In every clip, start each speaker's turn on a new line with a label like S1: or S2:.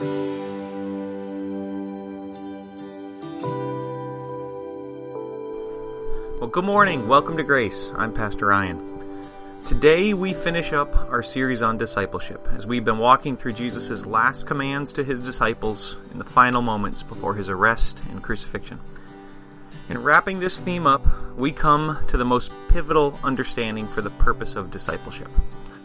S1: Well, good morning. Welcome to Grace. I'm Pastor Ryan. Today we finish up our series on discipleship as we've been walking through Jesus' last commands to his disciples in the final moments before his arrest and crucifixion. In wrapping this theme up, we come to the most pivotal understanding for the purpose of discipleship.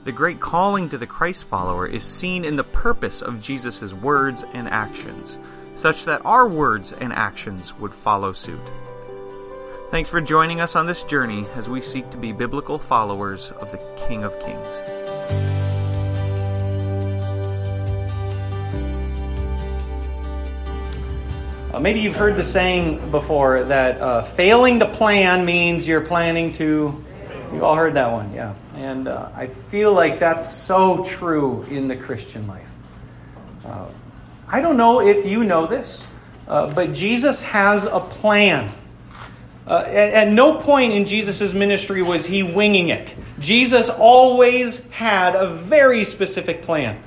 S1: The great calling to the Christ follower is seen in the purpose of Jesus' words and actions, such that our words and actions would follow suit. Thanks for joining us on this journey as we seek to be biblical followers of the King of Kings. Uh, maybe you've heard the saying before that uh, failing to plan means you're planning to. You've all heard that one, yeah. And uh, I feel like that's so true in the Christian life. Uh, I don't know if you know this, uh, but Jesus has a plan. Uh, at, at, no point in Jesus' ministry was he winging it. Jesus always had a very specific plan.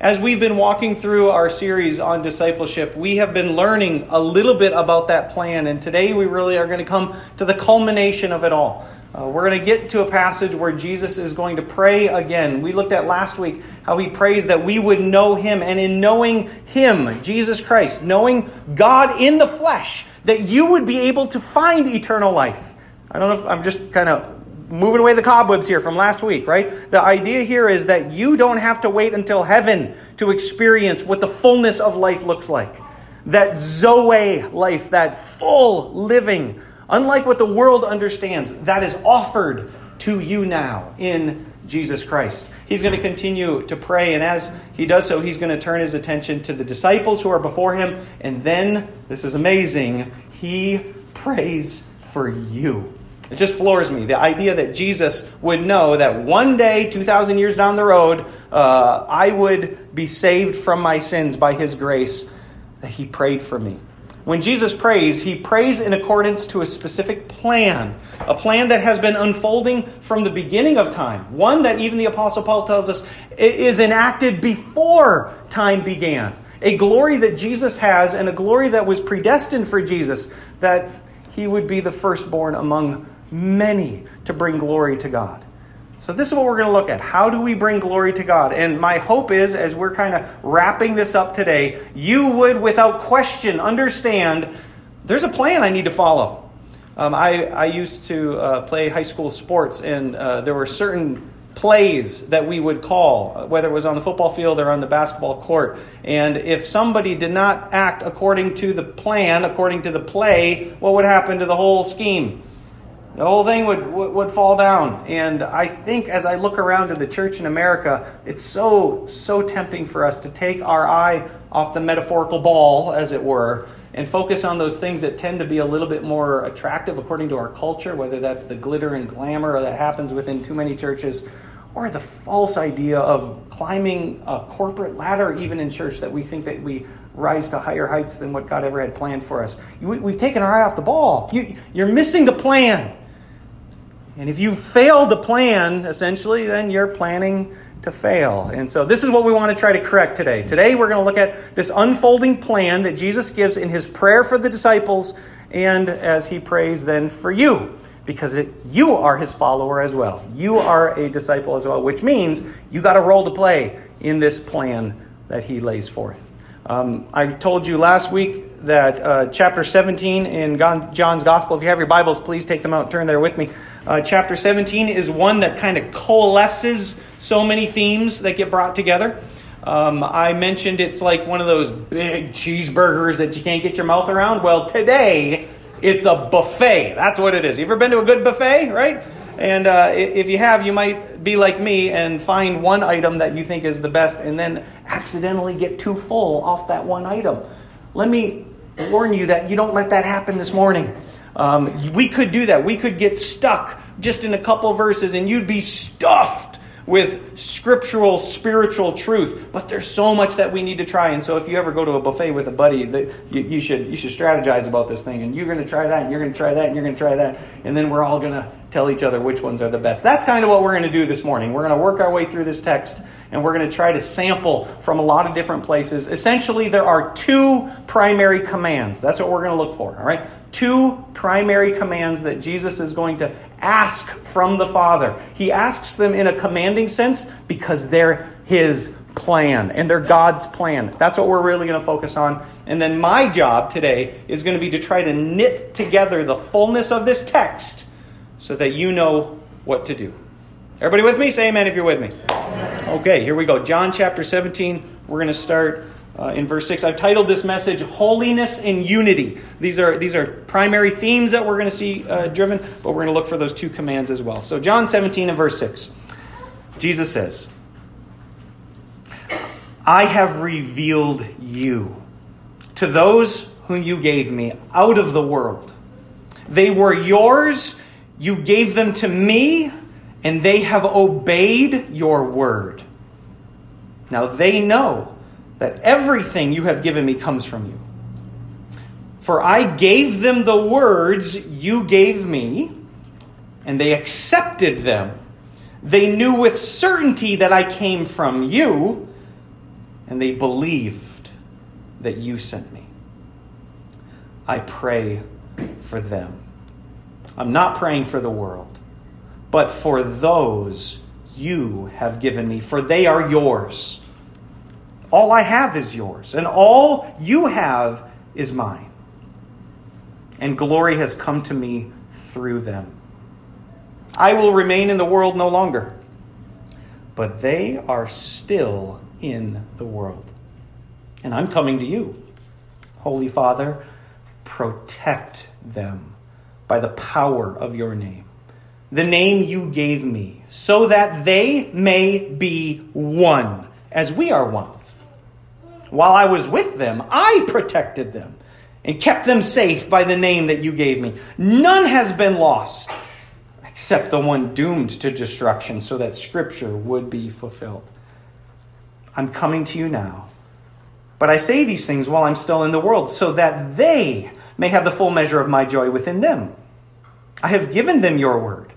S1: As we've been walking through our series on discipleship, we have been learning a little bit about that plan, and today we really are going to come to the culmination of it all. Uh, we're going to get to a passage where Jesus is going to pray again. We looked at last week how he prays that we would know him, and in knowing him, Jesus Christ, knowing God in the flesh, that you would be able to find eternal life. I don't know if I'm just kind of moving away the cobwebs here from last week, right? The idea here is that you don't have to wait until heaven to experience what the fullness of life looks like. That Zoe life, that full living, unlike what the world understands, that is offered to you now in Jesus Christ. He's going to continue to pray, and as he does so, he's going to turn his attention to the disciples who are before him, and then, this is amazing, he prays for you. It just floors me. The idea that Jesus would know that one day, 2,000 years down the road, uh, I would be saved from my sins by his grace, that he prayed for me. When Jesus prays, he prays in accordance to a specific plan, a plan that has been unfolding from the beginning of time, one that even the Apostle Paul tells us is enacted before time began. A glory that Jesus has and a glory that was predestined for Jesus, that he would be the firstborn among many to bring glory to God. So, this is what we're going to look at. How do we bring glory to God? And my hope is, as we're kind of wrapping this up today, you would, without question, understand there's a plan I need to follow. Um, I, I used to uh, play high school sports, and uh, there were certain plays that we would call, whether it was on the football field or on the basketball court. And if somebody did not act according to the plan, according to the play, what would happen to the whole scheme? The whole thing would, would, would, fall down. And I think as I look around to the church in America, it's so, so tempting for us to take our eye off the metaphorical ball, as it were, and focus on those things that tend to be a little bit more attractive according to our culture, whether that's the glitter and glamour that happens within too many churches, or the false idea of climbing a corporate ladder, even in church, that we think that we rise to higher heights than what God ever had planned for us. We've taken our eye off the ball. You, you're missing the plan. And if you fail to plan, essentially, then you're planning to fail. And so this is what we want to try to correct today. Today we're going to look at this unfolding plan that Jesus gives in his prayer for the disciples and as he prays then for you. Because it, you are his follower as well. You are a disciple as well, which means you got a role to play in this plan that he lays forth. Um, I told you last week that uh, chapter 17 in John's Gospel, if you have your Bibles, please take them out and turn there with me. Uh, chapter 17 is one that kind of coalesces so many themes that get brought together. Um, I mentioned it's like one of those big cheeseburgers that you can't get your mouth around. Well, today it's a buffet. That's what it is. You ever been to a good buffet, right? And uh, if you have, you might be like me and find one item that you think is the best and then accidentally get too full off that one item. Let me warn you that you don't let that happen this morning. Um, we could do that. We could get stuck just in a couple verses and you'd be stuffed with scriptural, spiritual truth. But there's so much that we need to try. And so if you ever go to a buffet with a buddy, you, you, should, you should strategize about this thing. And you're going to try that, and you're going to try that, and you're going to try that. And then we're all going to tell each other which ones are the best. That's kind of what we're going to do this morning. We're going to work our way through this text and we're going to try to sample from a lot of different places. Essentially, there are two primary commands. That's what we're going to look for, all right? Two primary commands that Jesus is going to ask from the Father. He asks them in a commanding sense because they're His plan and they're God's plan. That's what we're really going to focus on. And then my job today is going to be to try to knit together the fullness of this text so that you know what to do. Everybody with me? Say amen if you're with me. Okay, here we go. John chapter 17. We're going to start uh, in verse 6. I've titled this message Holiness and Unity. These are, these are primary themes that we're going to see uh, driven, but we're going to look for those two commands as well. So, John 17 and verse 6. Jesus says, I have revealed you to those whom you gave me out of the world. They were yours, you gave them to me, and they have obeyed your word. Now they know that everything you have given me comes from you. For I gave them the words you gave me, and they accepted them. They knew with certainty that I came from you and they believed that you sent me. I pray for them. I'm not praying for the world, but for those you have given me, for they are yours. All I have is yours, and all you have is mine. And glory has come to me through them. I will remain in the world no longer, but they are still in the world. And I'm coming to you. Holy Father, protect them by the power of your name, the name you gave me, so that they may be one, as we are one. While I was with them, I protected them and kept them safe by the name that you gave me. None has been lost except the one doomed to destruction, so that Scripture would be fulfilled. I'm coming to you now. But I say these things while I'm still in the world, so that they may have the full measure of my joy within them. I have given them your word,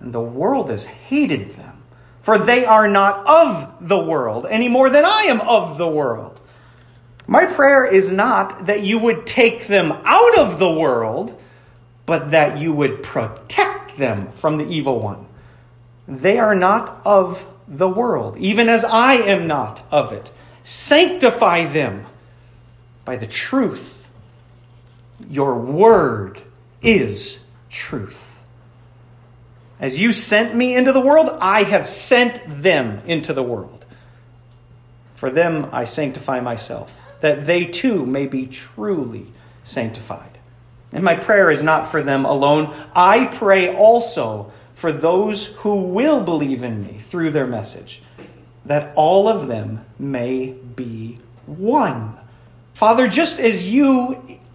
S1: and the world has hated them, for they are not of the world any more than I am of the world. My prayer is not that you would take them out of the world, but that you would protect them from the evil one. They are not of the world, even as I am not of it. Sanctify them by the truth. Your word is truth. As you sent me into the world, I have sent them into the world. For them I sanctify myself, that they too may be truly sanctified. And my prayer is not for them alone. I pray also for those who will believe in me through their message, that all of them may be one. Father, just as you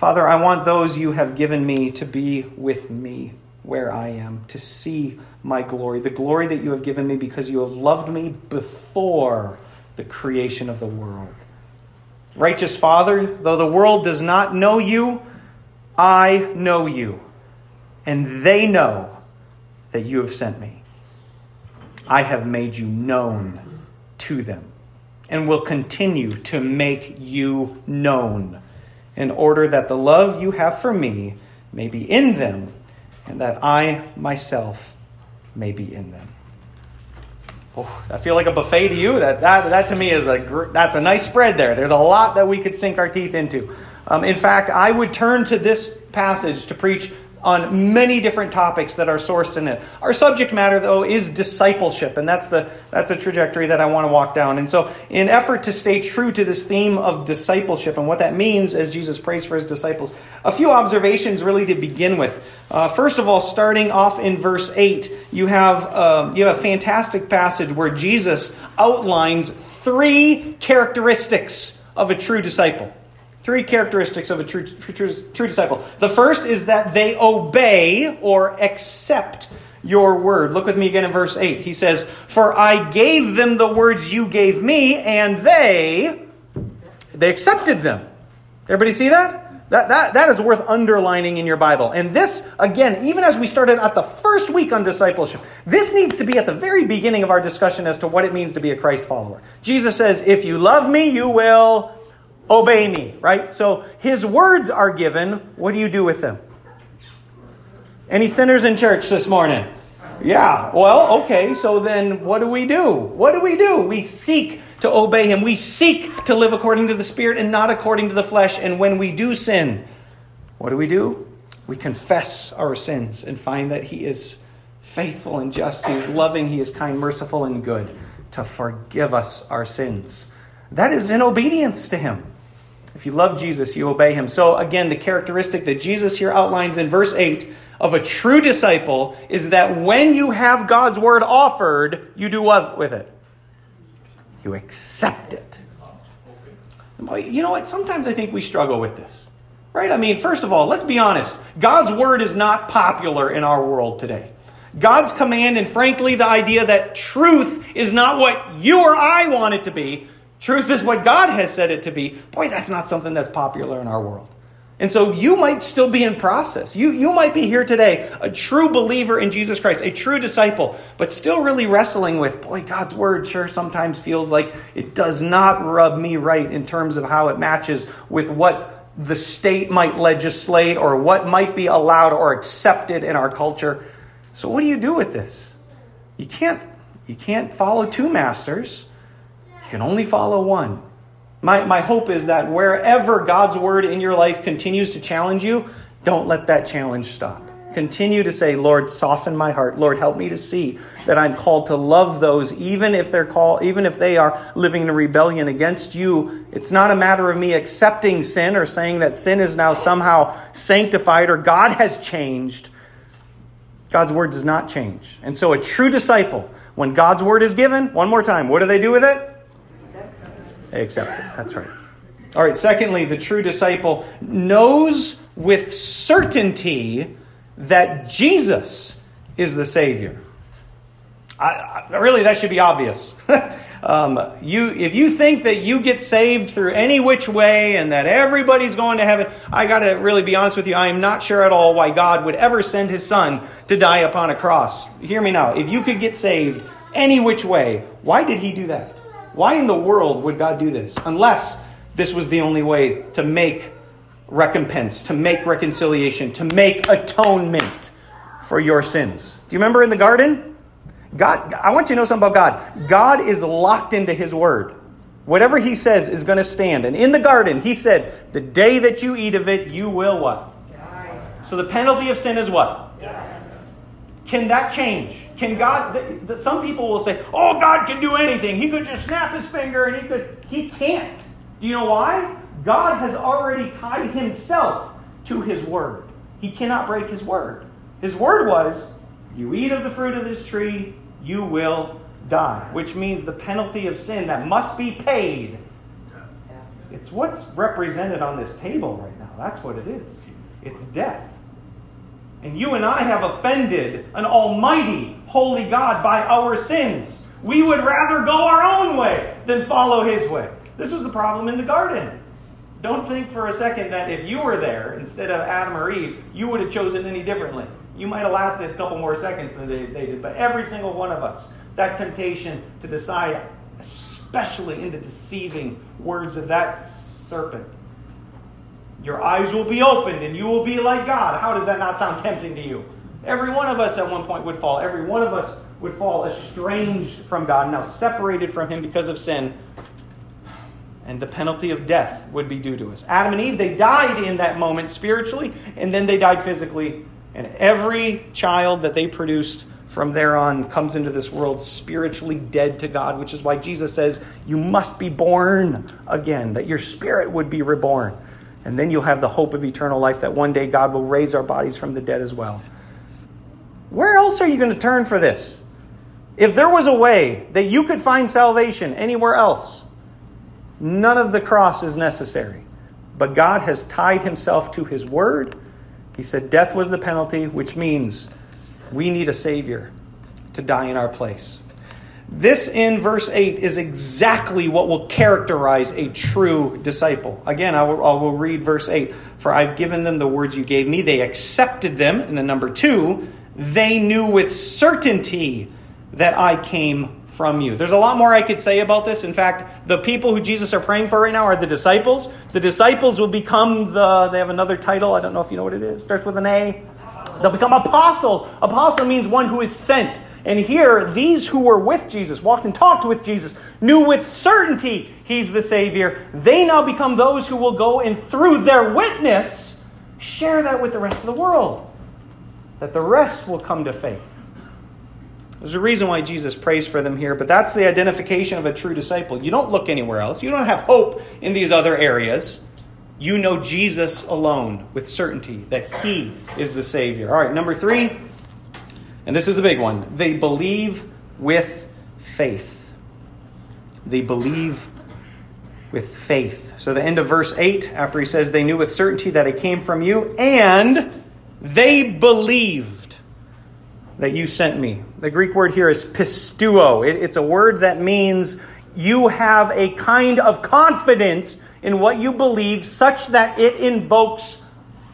S1: Father, I want those you have given me to be with me where I am, to see my glory, the glory that you have given me because you have loved me before the creation of the world. Righteous Father, though the world does not know you, I know you, and they know that you have sent me. I have made you known to them and will continue to make you known in order that the love you have for me may be in them and that I myself may be in them. Oh, I feel like a buffet to you. That, that, that to me is a that's a nice spread there. There's a lot that we could sink our teeth into. Um, in fact, I would turn to this passage to preach on many different topics that are sourced in it. Our subject matter, though, is discipleship, and that's the that's the trajectory that I want to walk down. And so, in effort to stay true to this theme of discipleship and what that means as Jesus prays for his disciples, a few observations really to begin with. Uh, first of all, starting off in verse eight, you have uh, you have a fantastic passage where Jesus outlines three characteristics of a true disciple. Three characteristics of a true, true, true disciple. The first is that they obey or accept your word. Look with me again in verse 8. He says, For I gave them the words you gave me, and they they accepted them. Everybody see that? That, that, that is worth underlining in your Bible. And this, again, even as we started at the first week on discipleship, this needs to be at the very beginning of our discussion as to what it means to be a Christ follower. Jesus says, If you love me, you will obey me, right? So his words are given. What do you do with them? Any sinners in church this morning? Yeah. Well, okay. So then what do we do? What do we do? We seek to obey him. We seek to live according to the Spirit and not according to the flesh. And when we do sin, what do we do? We confess our sins and find that he is faithful and just. He is loving. He is kind, merciful, and good to forgive us our sins. That is in obedience to him. If you love Jesus, you obey him. So, again, the characteristic that Jesus here outlines in verse 8 of a true disciple is that when you have God's word offered, you do what with it? You accept it. You know what? Sometimes I think we struggle with this. Right? I mean, first of all, let's be honest. God's word is not popular in our world today. God's command, and frankly, the idea that truth is not what you or I want it to be, Truth is what God has said it to be. Boy, that's not something that's popular in our world. And so you might still be in process. You, you might be here today, a true believer in Jesus Christ, a true disciple, but still really wrestling with, boy, God's word sure sometimes feels like it does not rub me right in terms of how it matches with what the state might legislate or what might be allowed or accepted in our culture. So what do you do with this? You can't, you can't follow two masters can only follow one. My, my hope is that wherever God's word in your life continues to challenge you, don't let that challenge stop. Continue to say, Lord, soften my heart. Lord, help me to see that I'm called to love those, even if they're called, even if they are living in rebellion against you. It's not a matter of me accepting sin or saying that sin is now somehow sanctified or God has changed. God's word does not change. And so a true disciple, when God's word is given, one more time, what do they do with it? They accept it. That's right. All right, secondly, the true disciple knows with certainty that Jesus is the Savior. I, I, really, that should be obvious. um, you, if you think that you get saved through any which way and that everybody's going to heaven, I got to really be honest with you. I am not sure at all why God would ever send His Son to die upon a cross. Hear me now. If you could get saved any which way, why did He do that? Why in the world would God do this? Unless this was the only way to make recompense, to make reconciliation, to make atonement for your sins. Do you remember in the garden? God, I want you to know something about God. God is locked into His Word. Whatever He says is going to stand. And in the garden, He said, The day that you eat of it, you will what? Die. So the penalty of sin is what? Die. Can that change? Can God, the, some people will say, oh, God can do anything. He could just snap his finger and he could. He can't. Do you know why? God has already tied himself to his word. He cannot break his word. His word was, you eat of the fruit of this tree, you will die, which means the penalty of sin that must be paid. It's what's represented on this table right now. That's what it is. It's death. And you and I have offended an almighty, holy God by our sins. We would rather go our own way than follow his way. This was the problem in the garden. Don't think for a second that if you were there instead of Adam or Eve, you would have chosen any differently. You might have lasted a couple more seconds than they, they did, but every single one of us, that temptation to decide, especially in the deceiving words of that serpent, your eyes will be opened and you will be like God. How does that not sound tempting to you? Every one of us at one point would fall. Every one of us would fall estranged from God, now separated from Him because of sin. And the penalty of death would be due to us. Adam and Eve, they died in that moment spiritually, and then they died physically And every child that they produced from there on comes into this world spiritually dead to God, which is why Jesus says, You must be born again, that your spirit would be reborn. And then you'll have the hope of eternal life that one day God will raise our bodies from the dead as well. Where else are you going to turn for this? If there was a way that you could find salvation anywhere else, none of the cross is necessary. But God has tied himself to his word. He said death was the penalty, which means we need a Savior to die in our place. This in verse 8 is exactly what will characterize a true disciple. Again, I will, I will, read verse 8. For I've given them the words you gave me. They accepted them. And then number two, they knew with certainty that I came from you. There's a lot more I could say about this. In fact, the people who Jesus are praying for right now are the disciples. The disciples will become the, they have another title. I don't know if you know what it is. Starts with an A. They'll become apostles. Apostle means one who is sent. And here, these who were with Jesus, walked and talked with Jesus, knew with certainty he's the Savior. They now become those who will go and through their witness share that with the rest of the world. That the rest will come to faith. There's a reason why Jesus prays for them here, but that's the identification of a true disciple. You don't look anywhere else. You don't have hope in these other areas. You know Jesus alone with certainty that He is the Savior. All right, number three, and this is a big one. They believe with faith. They believe with faith. So, the end of verse 8, after he says, They knew with certainty that it came from you, and they believed that you sent me. The Greek word here is pisteuo. It's a word that means you have a kind of confidence in what you believe such that it invokes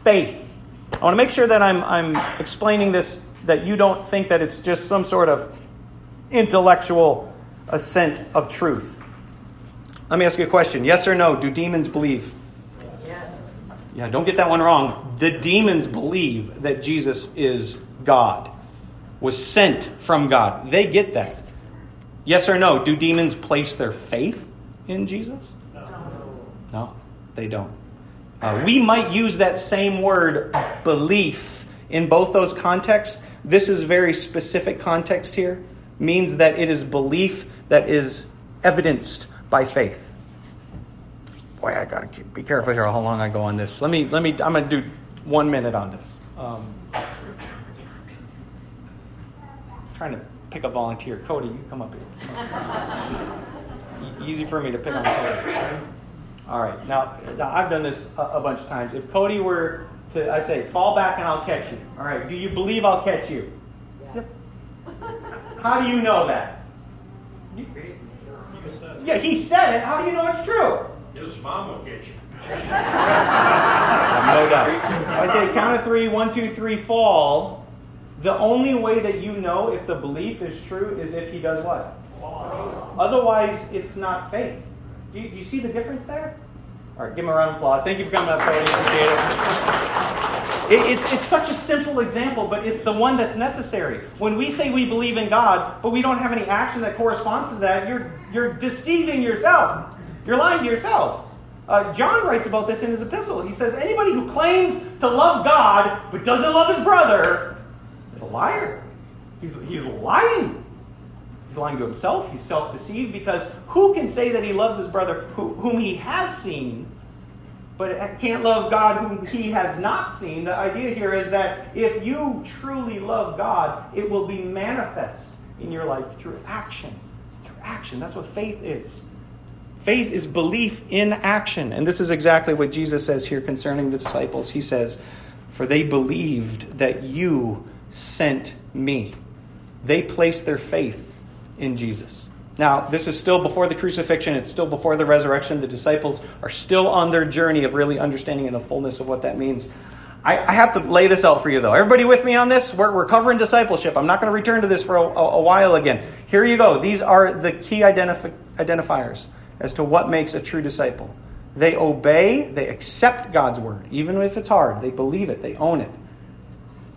S1: faith. I want to make sure that I'm, I'm explaining this, that you don't think that it's just some sort of intellectual assent of truth. Let me ask you a question. Yes or no? Do demons believe? Yeah, don't get that one wrong. The demons believe that Jesus is God, was sent from God. They get that. Yes or no? Do demons place their faith in Jesus? No, they don't. Uh, we might use that same word, belief, in both those contexts. This is very specific context here, means that it is belief that is evidenced by faith. Boy, I gotta keep, be careful here how long I go on this. Let me, let me. I'm gonna do one minute on this. Um, trying to pick a volunteer. Cody, you come up here. Easy for me to pick on Cody. All right. Now, now I've done this a, a, bunch of times. If Cody were to, I say, fall back and I'll catch you. All right. Do you believe I'll catch you? Yeah. How do you know that? Yeah, he said it. How do you know it's true?
S2: His mom will get you. no
S1: doubt. I say count of three, one, two, three, fall. The only way that you know if the belief is true is if he does what? Otherwise, it's not faith. Do you, do you see the difference there? All right, give him a round of applause. Thank you for coming up, Cody. Appreciate it. it. it's, it's such a simple example, but it's the one that's necessary. When we say we believe in God, but we don't have any action that corresponds to that, you're, you're deceiving yourself. You're lying to yourself. Uh, John writes about this in his epistle. He says, Anybody who claims to love God but doesn't love his brother is a liar. He's, he's lying. He's lying to himself. He's self deceived because who can say that he loves his brother who, whom he has seen, but can't love God whom he has not seen? The idea here is that if you truly love God, it will be manifest in your life through action. Through action. That's what faith is. Faith is belief in action. And this is exactly what Jesus says here concerning the disciples. He says, For they believed that you sent me. They placed their faith in Jesus. Now, this is still before the crucifixion, it's still before the resurrection. The disciples are still on their journey of really understanding in the fullness of what that means. I, I have to lay this out for you, though. Everybody with me on this? We're, we're covering discipleship. I'm not going to return to this for a, a, a, while again. Here you go. These are the key identifi- identifiers as to what makes a true disciple. They obey, they accept God's word, even if it's hard. They believe it, they own it.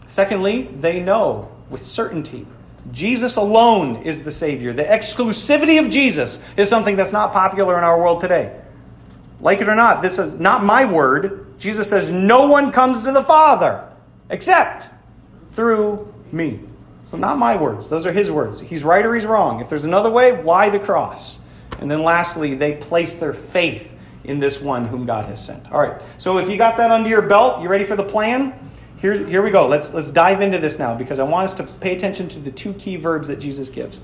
S1: Secondly, they know with certainty Jesus alone is the Savior. The exclusivity of Jesus is something that's not popular in our world today. Like it or not, this is not my word. Jesus says, No one comes to the Father except through me. So, not my words, those are his words. He's right or he's wrong. If there's another way, why the cross? And then lastly, they place their faith in this one whom God has sent. All right, so if you got that under your belt, you ready for the plan? Here, here we go. Let's, let's dive into this now because I want us to pay attention to the two key verbs that Jesus gives.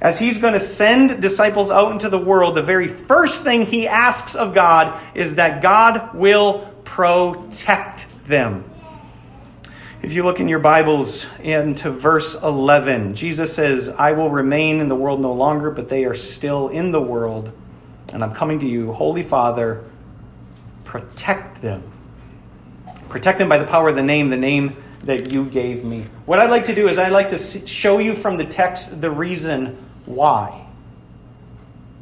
S1: As he's going to send disciples out into the world, the very first thing he asks of God is that God will protect them. If you look in your Bibles into verse 11, Jesus says, I will remain in the world no longer, but they are still in the world, and I'm coming to you. Holy Father, protect them. Protect them by the power of the name, the name that you gave me. What I'd like to do is I'd like to show you from the text the reason why.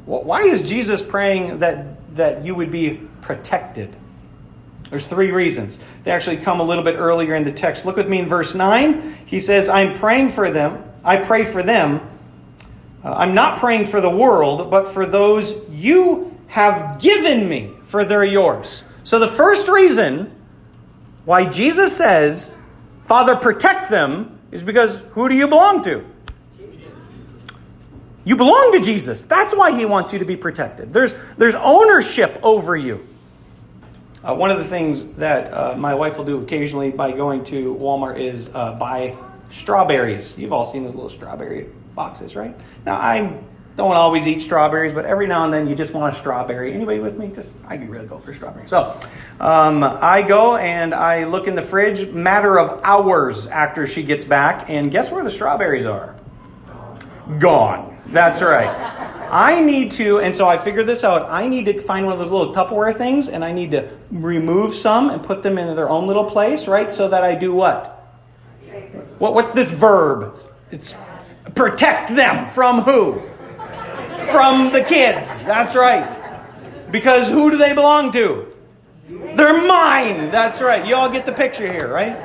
S1: Why is Jesus praying that, that you would be protected? There's three reasons. They actually come a little bit earlier in the text. Look with me in verse 9. He says, I'm praying for them. I pray for them. Uh, I'm not praying for the world, but for those you have given me, for they're yours. So the first reason why Jesus says, Father, protect them, is because who do you belong to? You belong to Jesus. That's why he wants you to be protected. There's, there's ownership over you. Uh, one of the things that uh, my wife will do occasionally by going to Walmart is uh, buy strawberries. You've all seen those little strawberry boxes, right? Now, I don't always eat strawberries, but every now and then you just want a strawberry. Anybody with me? Just I could really go for a strawberry. So um, I go and I look in the fridge, matter of hours after she gets back, and guess where the strawberries are? Gone. That's right. I need to, and so I figured this out. I need to find one of those little Tupperware things, and I need to remove some and put them in their own little place, right? So that I do what? What what's this verb? It's protect them from who? From the kids. That's right. Because who do they belong to? They're mine. That's right. You all get the picture here, right?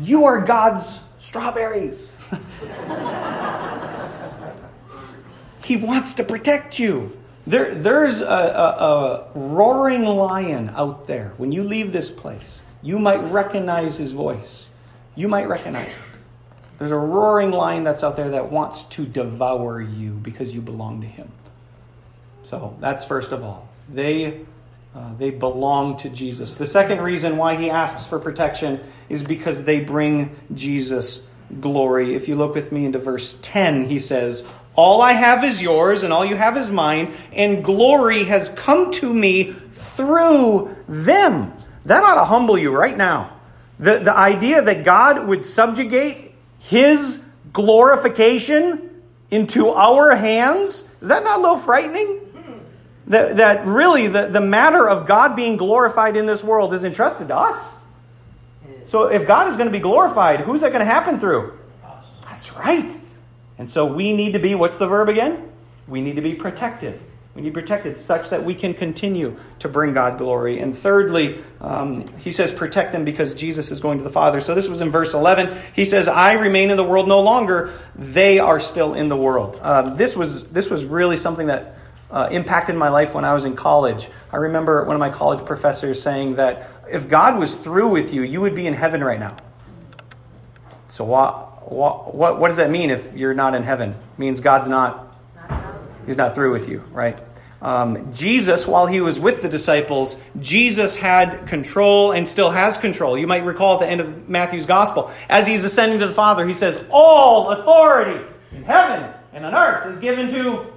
S1: You are God's strawberries. He wants to protect you. There, there's a, a, a, roaring lion out there. When you leave this place, you might recognize his voice. You might recognize it. There's a roaring lion that's out there that wants to devour you because you belong to him. So that's first of all. They, uh, they belong to Jesus. The second reason why he asks for protection is because they bring Jesus glory. If you look with me into verse 10, he says, all I have is yours, and all you have is mine, and glory has come to me through them. That ought to humble you right now. The, the idea that God would subjugate his glorification into our hands, is that not a little frightening? That, that really the, the matter of God being glorified in this world is entrusted to us. So if God is going to be glorified, who's that going to happen through? That's right. And so we need to be, what's the verb again? We need to be protected. We need protected such that we can continue to bring God glory. And thirdly, um, he says, protect them because Jesus is going to the Father. So this was in verse 11. He says, I remain in the world no longer. They are still in the world. Um, this, was, this was really something that uh, impacted my life when I was in college. I remember one of my college professors saying that if God was through with you, you would be in heaven right now. So, why? What, what, does that mean if you're not in heaven? It means God's not, He's not through with you, right? Um, Jesus, while he was with the disciples, Jesus had control and still has control. You might recall at the end of Matthew's gospel, as he's ascending to the Father, he says, All authority in heaven and on earth is given to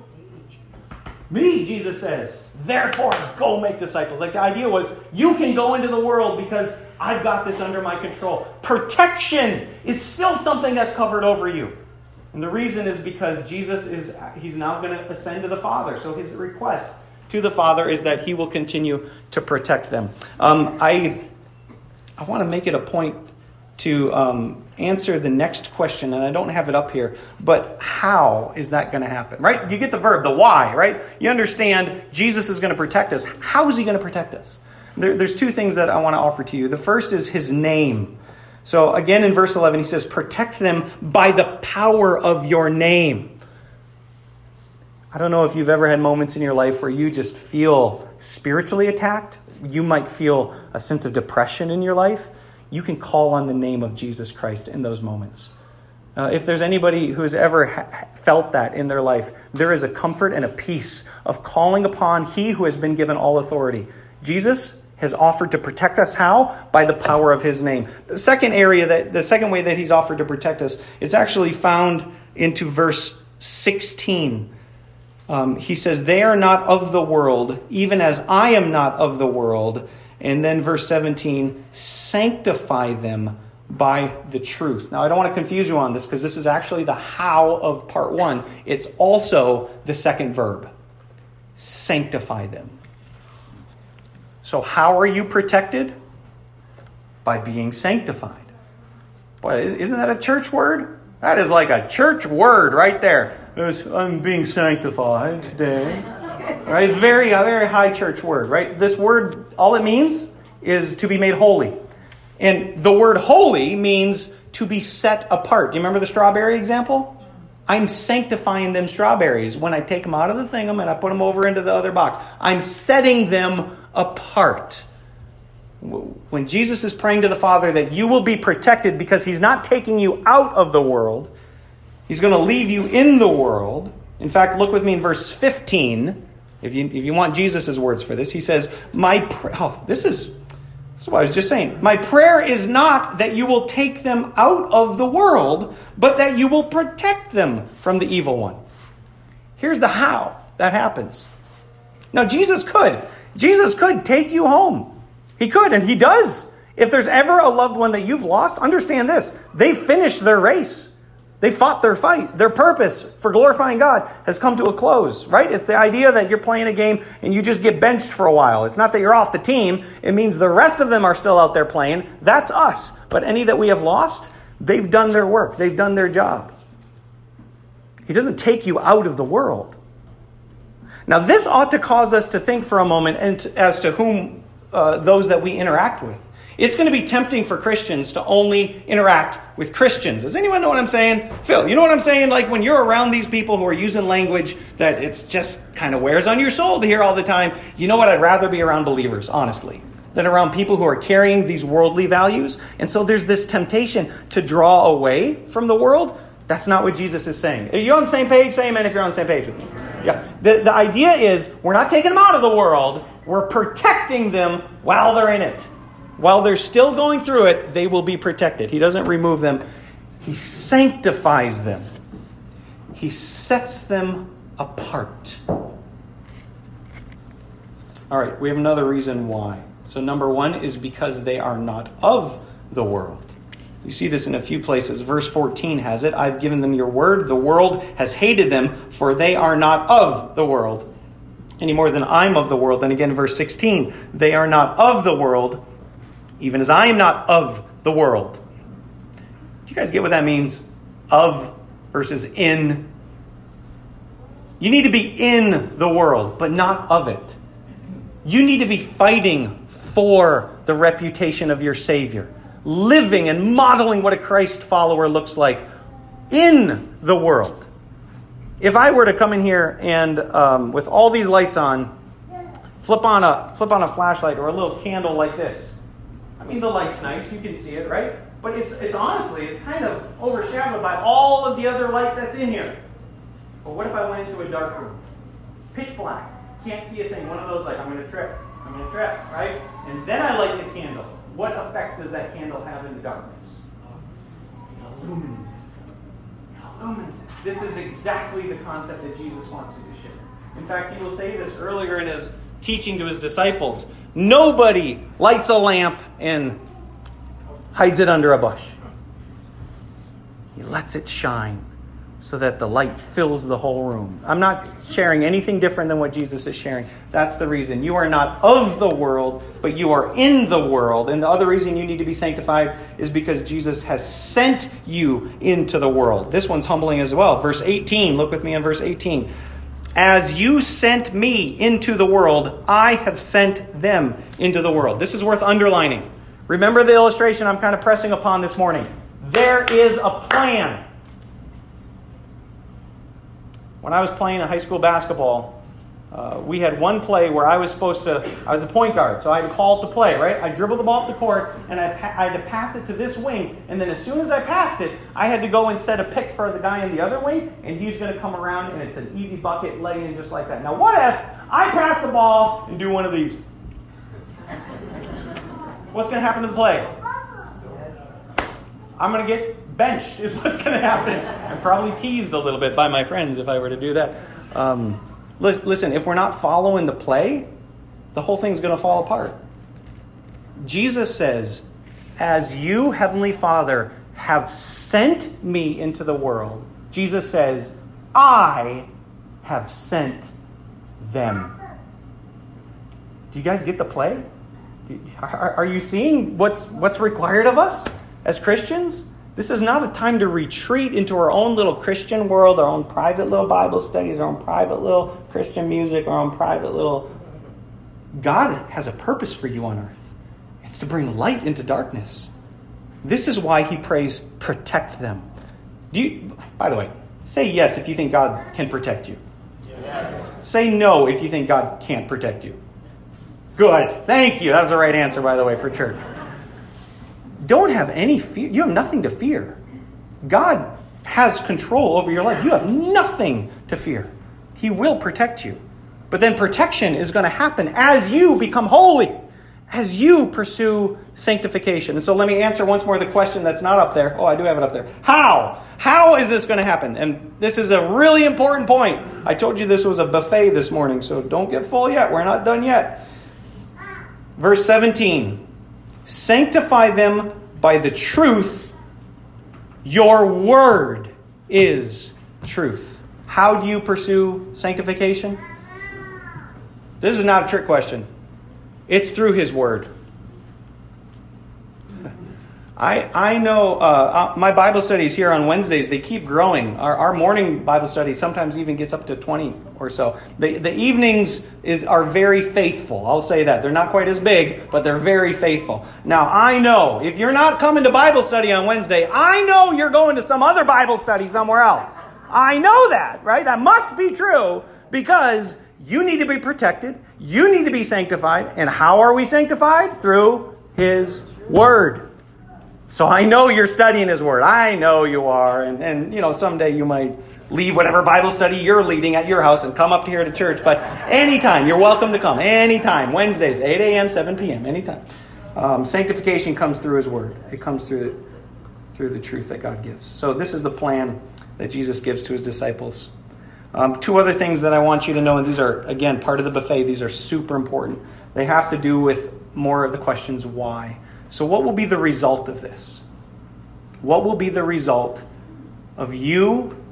S1: me, Jesus says. Therefore, go make disciples. Like the idea was, you can go into the world because I've got this under my control. Protection is still something that's covered over you. And the reason is because Jesus is he's now going to ascend to the Father. So his request to the Father is that he will continue to protect them. Um, I I want to make it a point to um, answer the next question, and I don't have it up here, but how is that going to happen? Right? You get the verb, the why, right? You understand Jesus is going to protect us. How is he going to protect us? There, there's two things that I want to offer to you. The first is his name. So again in verse 11, he says, Protect them by the power of your name. I don't know if you've ever had moments in your life where you just feel spiritually attacked. You might feel a sense of depression in your life. you can call on the name of Jesus Christ in those moments. Uh, if there's anybody who has ever ha- felt that in their life, there is a comfort and a peace of calling upon He who has been given all authority. Jesus has offered to protect us how? By the power of His name. The second area that, the second way that He's offered to protect us is actually found into verse 16. Um, he says, They are not of the world, even as I am not of the world. And then verse 17, sanctify them by the truth. Now, I don't want to confuse you on this because this is actually the how of part one. It's also the second verb sanctify them. So, how are you protected? By being sanctified. Boy, isn't that a church word? That is like a church word right there. I'm being sanctified today. Right? It's very, a very high church word, right? This word, all it means is to be made holy. And the word holy means to be set apart. Do you remember the strawberry example? I'm sanctifying them strawberries when I take them out of the thingum and I put them over into the other box. I'm setting them apart. When Jesus is praying to the Father that you will be protected because He's not taking you out of the world, He's going to leave you in the world. In fact, look with me in verse 15. If you, if you want Jesus' words for this, he says, My oh, this is what I was just saying. My prayer is not that you will take them out of the world, but that you will protect them from the evil one. Here's the how that happens. Now, Jesus could. Jesus could take you home. He could, and He does. If there's ever a loved one that you've lost, understand this they finished their race. They fought their fight. Their purpose for glorifying God has come to a close, right? It's the idea that you're playing a game and you just get benched for a while. It's not that you're off the team. It means the rest of them are still out there playing. That's us. But any that we have lost, they've done their work. They've done their job. He doesn't take you out of the world. Now, this ought to cause us to think for a moment as to whom uh, those that we interact with. It's going to be tempting for Christians to only interact with Christians. Does anyone know what I'm saying? Phil, you know what I'm saying? Like when you're around these people who are using language that it's just kind of wears on your soul to hear all the time. You know what? I'd rather be around believers, honestly, than around people who are carrying these worldly values. And so there's this temptation to draw away from the world. That's not what Jesus is saying. Are you on the same page? Say amen if you're on the same page with me. Yeah. The, the idea is we're not taking them out of the world, we're protecting them while they're in it. While they're still going through it, they will be protected. He doesn't remove them, He sanctifies them, He sets them apart. All right, we have another reason why. So, number one is because they are not of the world. You see this in a few places. Verse 14 has it I've given them your word. The world has hated them, for they are not of the world, any more than I'm of the world. And again, verse 16 they are not of the world even as I am not of the world. Do you guys get what that means? Of versus in. You need to be in the world, but not of it. You need to be fighting for the reputation of your Savior, living and modeling what a Christ follower looks like in the world. If I were to come in here and um, with all these lights on, flip on a flip on a flashlight or a little candle like this, I mean, the light's nice, you can see it, right? But it's, it's honestly, it's kind of overshadowed by all of the other light that's in here. But what if I went into a dark room? Pitch black, can't see a thing, one of those like, I'm going to trip, I'm going to trip, right? And then I light the candle. What effect does that candle have in the darkness? It illumines it. It illumines it. This is exactly the concept that Jesus wants you to share. In fact, he will say this earlier in his teaching to his disciples. Nobody lights a lamp and hides it under a bush. He lets it shine so that the light fills the whole room. I'm not sharing anything different than what Jesus is sharing. That's the reason. You are not of the world, but you are in the world. And the other reason you need to be sanctified is because Jesus has sent you into the world. This one's humbling as well. Verse 18, look with me in verse 18. As you sent me into the world, I have sent them into the world. This is worth underlining. Remember the illustration I'm kind of pressing upon this morning. There is a plan. When I was playing in high school basketball, Uh, we had one play where I was supposed to, I was the point guard, so I had called to play, right? I dribbled the ball up the court, and I, pa- I had to pass it to this wing, and then as soon as I passed it, I had to go and set a pick for the guy in the other wing, and he's going to come around, and it's an easy bucket, lay in just like that. Now, what if I pass the ball and do one of these? What's going to happen to the play? I'm going to get benched, is what's going to happen. I'm probably teased a little bit by my friends if I were to do that. Um, Listen, if we're not following the play, the whole thing's going to fall apart. Jesus says, As you, Heavenly Father, have sent me into the world, Jesus says, I have sent them. Do you guys get the play? Are you seeing what's, what's required of us as Christians? This is not a time to retreat into our own little Christian world, our own private little Bible studies, our own private little Christian music, our own private little. God has a purpose for you on earth. It's to bring light into darkness. This is why he prays, protect them. Do you, by the way, say yes if you think God can protect you. Yes. Say no if you think God can't protect you. Good. Thank you. That's the right answer, by the way, for church don't have any fear. You have nothing to fear. God has control over your life. You have nothing to fear. He will protect you. But then protection is going to happen as you become holy, as you pursue sanctification. And so let me answer once more the question that's not up there. Oh, I do have it up there. How? How is this going to happen? And this is a really important point. I told you this was a buffet this morning, so don't get full yet. We're not done yet. Verse 17. Sanctify them by the truth. Your word is truth. How do you pursue sanctification? This is not a trick question. It's through His Word. I, I know uh, uh, my Bible studies here on Wednesdays, they keep growing. Our, our morning Bible study sometimes even gets up to 20 or so. The, the evenings is, are very faithful. I'll say that. They're not quite as big, but they're very faithful. Now, I know if you're not coming to Bible study on Wednesday, I know you're going to some other Bible study somewhere else. I know that, right? That must be true because you need to be protected. You need to be sanctified. And how are we sanctified? Through His Word. So I know you're studying His Word. I know you are. And, and, you know, someday you might leave whatever Bible study you're leading at your house and come up here to church. But anytime, you're welcome to come. Anytime. Wednesdays, 8 a.m., 7 p.m., anytime. Um, sanctification comes through His Word, it comes through, through the truth that God gives. So this is the plan that Jesus gives to His disciples. Um, two other things that I want you to know, and these are, again, part of the buffet, these are super important. They have to do with more of the questions why. So, what will be the result of this? What will be the result of you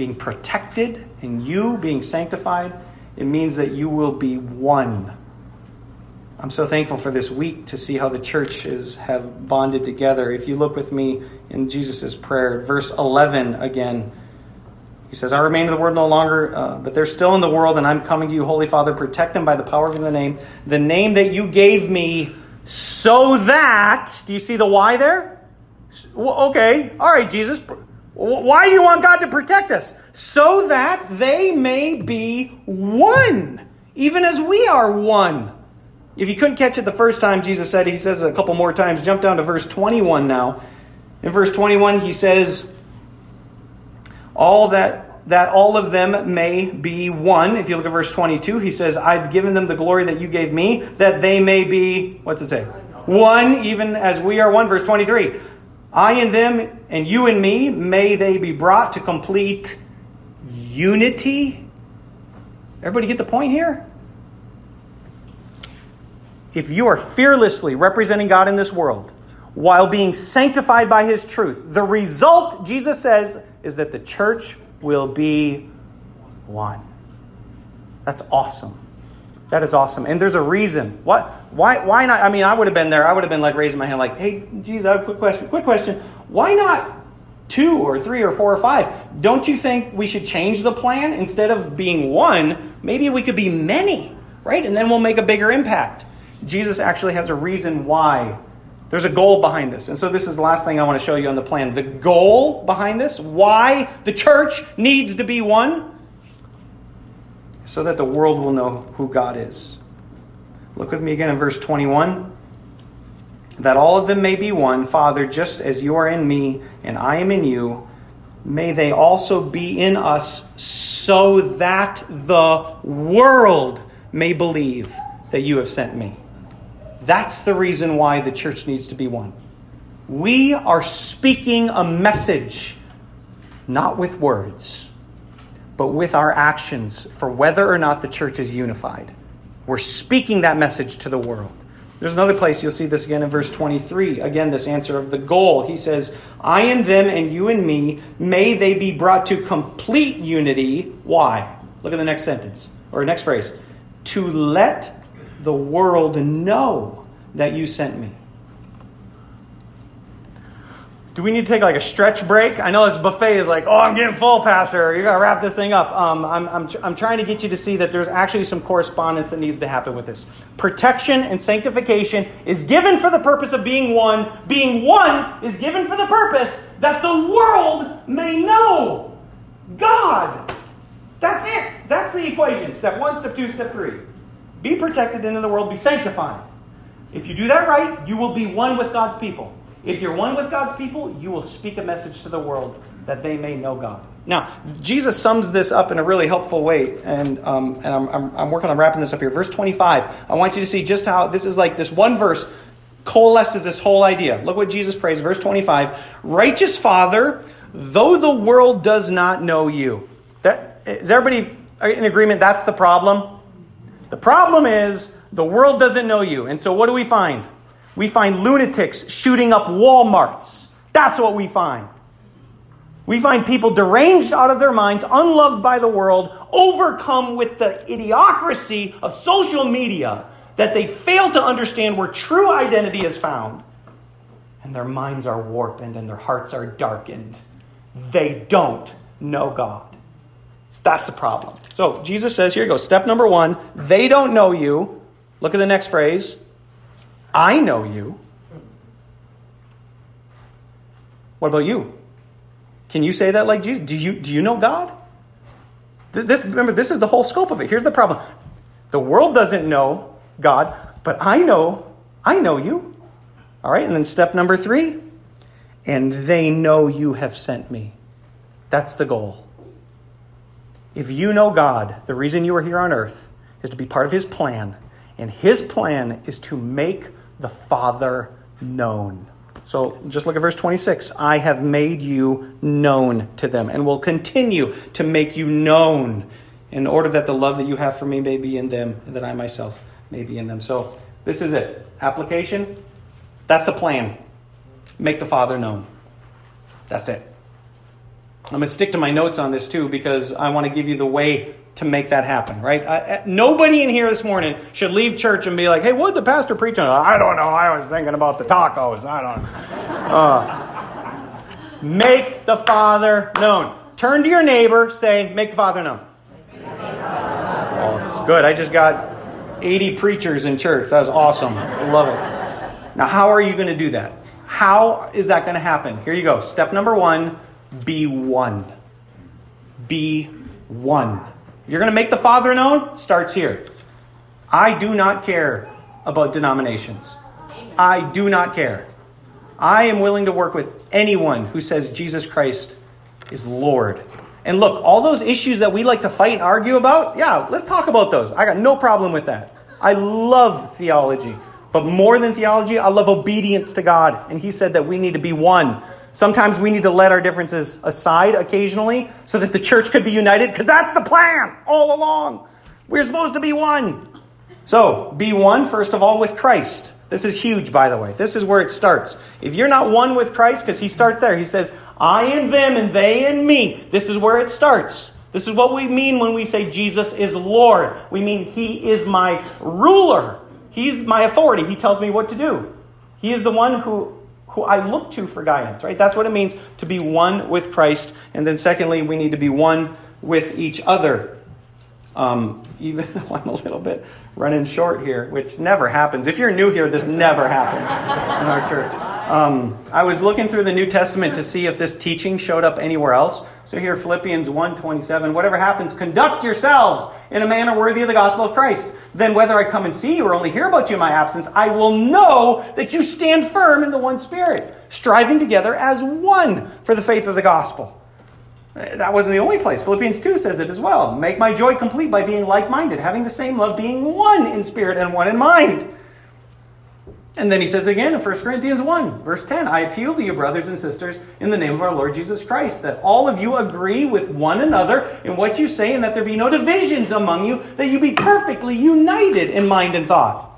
S1: being protected and you being sanctified? It means that you will be one. I'm so thankful for this week to see how the churches have bonded together. If you look with me in Jesus' prayer, verse 11 again, he says, I remain in the world no longer, uh, but they're still in the world, and I'm coming to you, Holy Father. Protect them by the power of the name, the name that you gave me so that, do you see the why there? Okay, all right, Jesus. Why do you want God to protect us? So that they may be one, even as we are one. If you couldn't catch it the first time, Jesus said, he says a couple more times. Jump down to verse 21 now. In verse 21, he says, All that that all of them may be one. If you look at verse 22, he says, I've given them the glory that you gave me, that they may be, what's it say? One, even as we are one. Verse 23, I and them, and you and me, may they be brought to complete unity. Everybody get the point here? If you are fearlessly representing God in this world, while being sanctified by his truth, the result, Jesus says, is that the church will be one. That's awesome. That is awesome. And there's a reason. What why why not I mean I would have been there. I would have been like raising my hand like, "Hey, geez, I have a quick question. Quick question. Why not two or three or four or five? Don't you think we should change the plan instead of being one, maybe we could be many, right? And then we'll make a bigger impact." Jesus actually has a reason why there's a goal behind this. And so, this is the last thing I want to show you on the plan. The goal behind this, why the church needs to be one, so that the world will know who God is. Look with me again in verse 21. That all of them may be one, Father, just as you are in me and I am in you, may they also be in us, so that the world may believe that you have sent me. That's the reason why the church needs to be one. We are speaking a message, not with words, but with our actions for whether or not the church is unified. We're speaking that message to the world. There's another place you'll see this again in verse 23. Again, this answer of the goal. He says, I and them and you and me, may they be brought to complete unity. Why? Look at the next sentence, or next phrase. To let the world know that you sent me. Do we need to take like a stretch break? I know this buffet is like, oh, I'm getting full, Pastor. You got to wrap this thing up. Um, I'm, I'm, I'm trying to get you to see that there's actually some correspondence that needs to happen with this. Protection and sanctification is given for the purpose of being one. Being one is given for the purpose that the world may know God. That's it. That's the equation. Step one, step two, step three. Be protected, and in the world be sanctified. If you do that right, you will be one with God's people. If you're one with God's people, you will speak a message to the world that they may know God. Now, Jesus sums this up in a really helpful way, and, um, and I'm, I'm, I'm, working on wrapping this up here. Verse 25, I want you to see just how this is like this one verse coalesces this whole idea. Look what Jesus prays. Verse 25 Righteous Father, though the world does not know you. That, is everybody in agreement that's the problem? The problem is the world doesn't know you. And so what do we find? We find lunatics shooting up Walmarts. That's what we find. We find people deranged out of their minds, unloved by the world, overcome with the idiocracy of social media that they fail to understand where true identity is found. And their minds are warped and their hearts are darkened. They don't know God. That's the problem. So Jesus says, here you go. Step number one, they don't know you. Look at the next phrase. I know you. What about you? Can you say that like Jesus? Do you, do you know God? This, remember, this is the whole scope of it. Here's the problem the world doesn't know God, but I know, I know you. All right, and then step number three, and they know you have sent me. That's the goal. If you know God, the reason you are here on earth is to be part of His plan, and His plan is to make the Father known. So just look at verse 26. I have made you known to them and will continue to make you known in order that the love that you have for me may be in them and that I myself may be in them. So this is it. Application. That's the plan. Make the Father known. That's it. I'm going to stick to my notes on this too because I want to give you the way to make that happen, right? Nobody in here this morning should leave church and be like, hey, what did the pastor preach on? I don't know. I was thinking about the tacos. I don't uh, make the Father known. Turn to your neighbor, say, make the Father known. Oh, it's good. I just got 80 preachers in church. That was awesome. I love it. Now, how are you going to do that? How is that going to happen? Here you go. Step number one be one. Be one. You're going to make the Father known? Starts here. I do not care about denominations. I do not care. I am willing to work with anyone who says Jesus Christ is Lord. And look, all those issues that we like to fight and argue about, yeah, let's talk about those. I got no problem with that. I love theology. But more than theology, I love obedience to God. And He said that we need to be one. Sometimes we need to let our differences aside occasionally so that the church could be united because that's the plan all along. We're supposed to be one. So, be one, first of all, with Christ. This is huge, by the way. This is where it starts. If you're not one with Christ, because he starts there, he says, I and them and they and me. This is where it starts. This is what we mean when we say Jesus is Lord. We mean he is my ruler. He's my authority. He tells me what to do. He is the one who who I look to for guidance, right? That's what it means to be one with Christ. And then, secondly, we need to be one with each other. Um, even though I'm a little bit running short here, which never happens. If you're new here, this never happens in our church. Um, I was looking through the New Testament to see if this teaching showed up anywhere else. So here, Philippians 1.27, whatever happens, conduct yourselves in a manner worthy of the gospel of Christ. Then whether I come and see you or only hear about you in my absence, I will know that you stand firm in the one spirit, striving together as one for the faith of the gospel. That wasn't the only place. Philippians 2 says it as well. Make my joy complete by being like minded, having the same love, being one in spirit and one in mind. And then he says again in 1 Corinthians 1, verse 10 I appeal to you, brothers and sisters, in the name of our Lord Jesus Christ, that all of you agree with one another in what you say, and that there be no divisions among you, that you be perfectly united in mind and thought.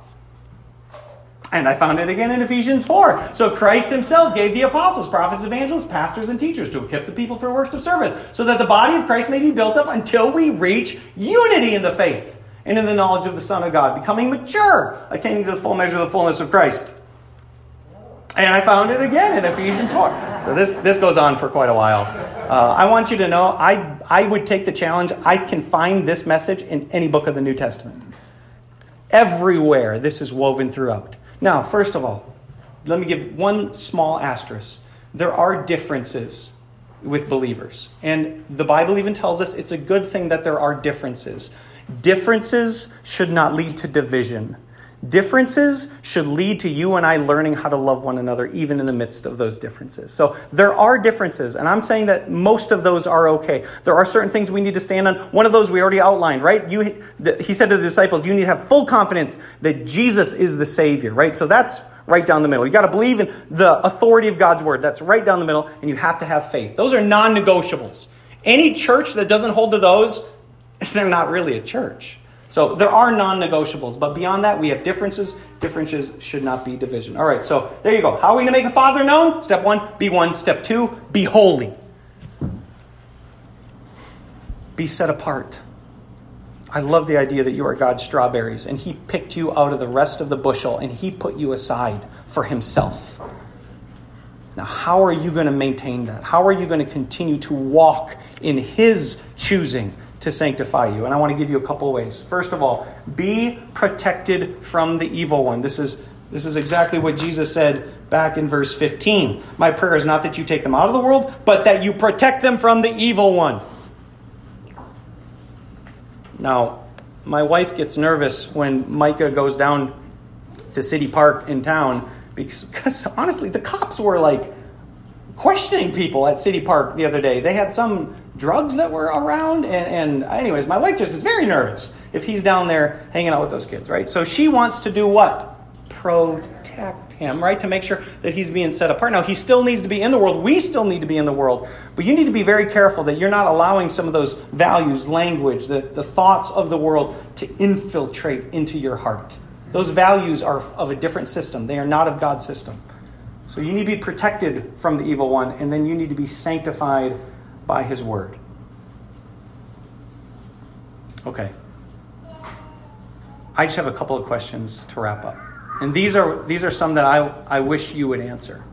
S1: And I found it again in Ephesians 4. So Christ himself gave the apostles, prophets, evangelists, pastors, and teachers to equip the people for works of service, so that the body of Christ may be built up until we reach unity in the faith and in the knowledge of the Son of God, becoming mature, attaining to the full measure of the fullness of Christ. And I found it again in Ephesians 4. So this, this goes on for quite a while. Uh, I want you to know I, I would take the challenge. I can find this message in any book of the New Testament. Everywhere this is woven throughout. Now, first of all, let me give one small asterisk. There are differences with believers. And the Bible even tells us it's a good thing that there are differences. Differences should not lead to division. Differences should lead to you and I learning how to love one another, even in the midst of those differences. So there are differences, and I'm saying that most of those are okay. There are certain things we need to stand on. One of those we already outlined, right? You, he said to the disciples, you need to have full confidence that Jesus is the Savior, right? So that's right down the middle. You got to believe in the authority of God's Word. That's right down the middle, and you have to have faith. Those are non negotiables. Any church that doesn't hold to those, they're not really a church. So there are non negotiables, but beyond that, we have differences. Differences should not be division. All right, so there you go. How are we going to make the Father known? Step one, be one. Step two, be holy. Be set apart. I love the idea that you are God's strawberries, and He picked you out of the rest of the bushel, and He put you aside for Himself. Now, how are you going to maintain that? How are you going to continue to walk in His choosing? To sanctify you. And I want to give you a couple ways. First of all, be protected from the evil one. This is this is exactly what Jesus said back in verse 15. My prayer is not that you take them out of the world, but that you protect them from the evil one. Now, my wife gets nervous when Micah goes down to City Park in town because, because honestly, the cops were like questioning people at City Park the other day. They had some drugs that were around. And, and anyways, my wife just is very nervous if he's down there hanging out with those kids, right? So she wants to do what? Protect him, right? To make sure that he's being set apart. Now, he still needs to be in the world. We still need to be in the world. But you need to be very careful that you're not allowing some of those values, language, the, the thoughts of the world to infiltrate into your heart. Those values are of a different system, they are not of God's system. So you need to be protected from the evil one, and then you need to be sanctified by his word. Okay. I just have a couple of questions to wrap up. And these are, these are some that I, I wish you would answer.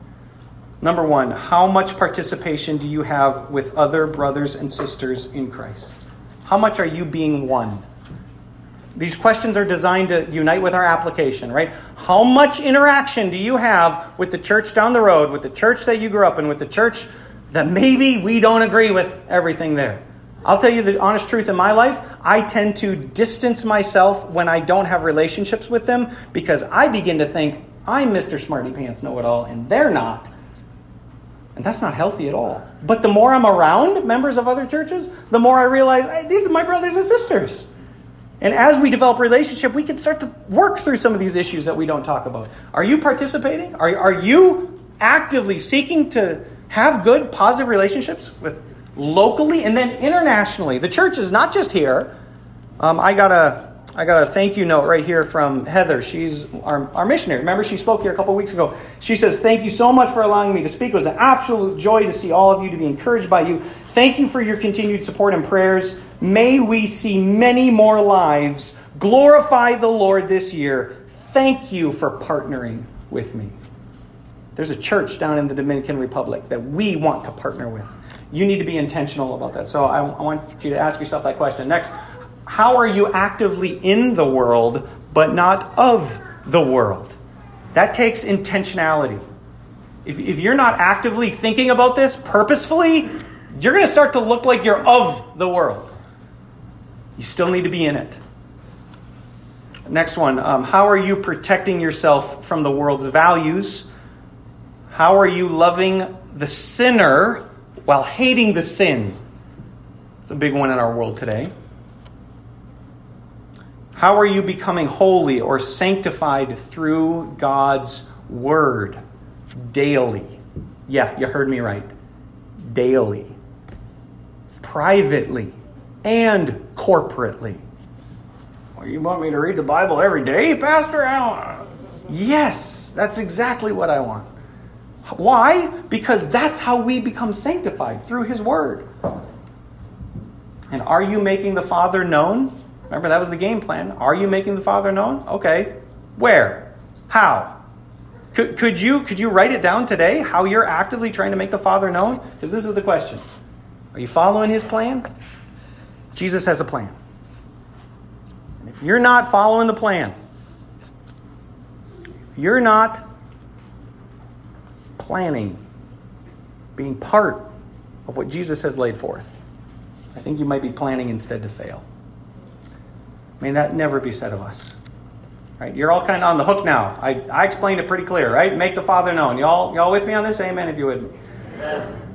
S1: Number one, how much participation do you have with other brothers and sisters in Christ? How much are you being one? These questions are designed to unite with our application, right? How much interaction do you have with the church down the road, with the church that you grew up in, with the church that maybe we don't agree with everything there. I'll tell you the honest truth in my life. I tend to distance myself when I don't have relationships with them because I begin to think I'm Mr. Smarty Pants Know It All and they're not. And that's not healthy at all. But the more I'm around members of other churches, the more I realize hey, these are my brothers and sisters. And as we develop relationship, we can start to work through some of these issues that we don't talk about. Are you participating? Are, are you actively seeking to have good, positive relationships with locally and then internationally. The church is not just here. Um, I got a I got a thank you note right here from Heather. She's our, our missionary. Remember, she spoke here a couple weeks ago. She says, Thank you so much for allowing me to speak. It was an absolute joy to see all of you, to be encouraged by you. Thank you for your continued support and prayers. May we see many more lives glorify the Lord this year. Thank you for partnering with me. There's a church down in the Dominican Republic that we want to partner with. You need to be intentional about that. So I, I want you to ask yourself that question. Next, how are you actively in the world but not of the world? That takes intentionality. if, if you're not actively thinking about this purposefully, you're going to start to look like you're of the world. You still need to be in it. Next one. Um, how are you protecting yourself from the world's values? How are you loving the sinner while hating the sin? It's a big one in our world today. How are you becoming holy or sanctified through God's word daily? Yeah, you heard me right. Daily. Privately and corporately. Well, you want me to read the Bible every day, Pastor? Yes, that's exactly what I want. Why? Because that's how we become sanctified through His Word. And are you making the Father known? Remember, that was the game plan. Are you making the Father known? Okay. Where? How? Could, could, you, could you write it down today, how you're actively trying to make the Father known? Because this is the question. Are you following His plan? Jesus has a plan. And if you're not following the plan, if you're not planning, being part of what Jesus has laid forth, I think you might be planning instead to fail. May that never be said of us. Right? You're all kind of on the hook now. I, I explained it pretty clear, right? Make the Father known. Y'all, y'all with me on this? Amen if you would. Amen.